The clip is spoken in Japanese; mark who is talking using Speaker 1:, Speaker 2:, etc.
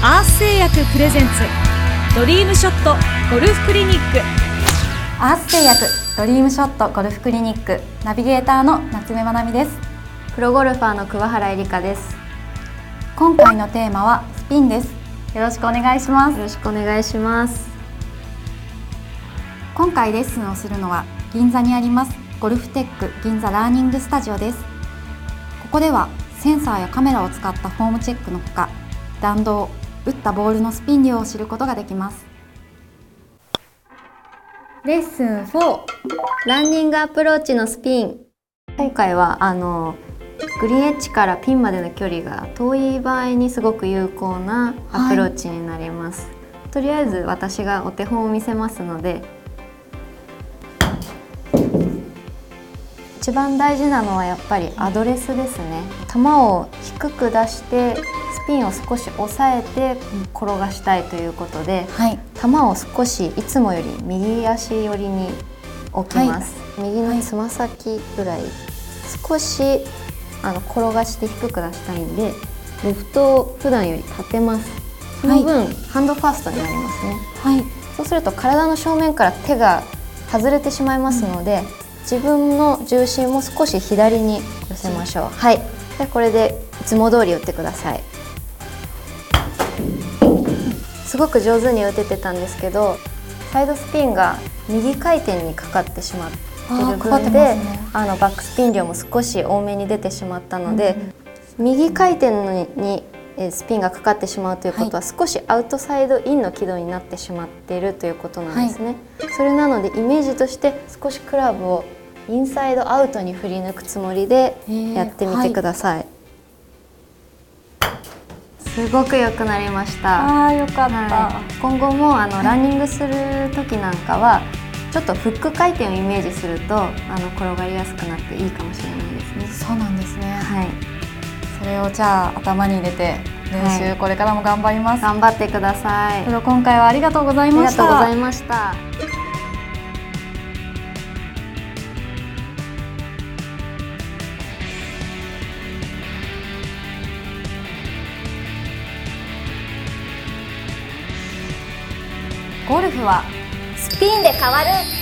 Speaker 1: 薬プレゼンツドリームショットゴルフクリニック。
Speaker 2: アース製薬ドリームショットゴルフクリニックナビゲーターの夏目まなみです。
Speaker 3: プロゴルファーの桑原絵里香です。
Speaker 2: 今回のテーマはスピンです。よろしくお願いします。
Speaker 3: よろしくお願いします。
Speaker 2: 今回レッスンをするのは銀座にありますゴルフテック銀座ラーニングスタジオです。ここではセンサーやカメラを使ったフォームチェックのほか弾道打ったボールのスピン量を知ることができます。
Speaker 3: レッスン4ランニングアプローチのスピン。今回はあのグリーンエッジからピンまでの距離が遠い場合にすごく有効なアプローチになります、はい、とりあえず私がお手本を見せますので。一番大事なのはやっぱりアドレスですね。球を低く出してスピンを少し抑えて転がしたいということで、はい、球を少しいつもより右足寄りに置きます、はい、右のつま先ぐらい、少しあの転がして低く出したいんでロフトを普段より立てます。その分、ハンドファーストになりますね、はい、そうすると体の正面から手が外れてしまいますので、うん。自分の重心も少し左に寄せましょう。はいでこれでいつも通り打ってください。すごく上手に打ててたんですけどサイドスピンが右回転にかかってしまってる分で、ね、あのバックスピン量も少し多めに出てしまったので、うん、右回転にスピンがかかってしまうということは、少しアウトサイドインの軌道になってしまっているということなんですね、はい、それなのでイメージとして少しクラブをインサイドアウトに振り抜くつもりでやってみてください、はい、すごく良くなりました。
Speaker 2: あよかった、は
Speaker 3: い、今後もあの、ランニングする時なんかはちょっとフック回転をイメージするとあの転がりやすくなっていいかもしれないですね。
Speaker 2: そうなんですね。はい。それをじゃあ頭に入れて練習、これからも頑張ります。
Speaker 3: 頑張ってください。
Speaker 2: 今回はありがとうございました。
Speaker 3: ありがとうございました
Speaker 2: ゴルフは。
Speaker 4: スピンで変わる。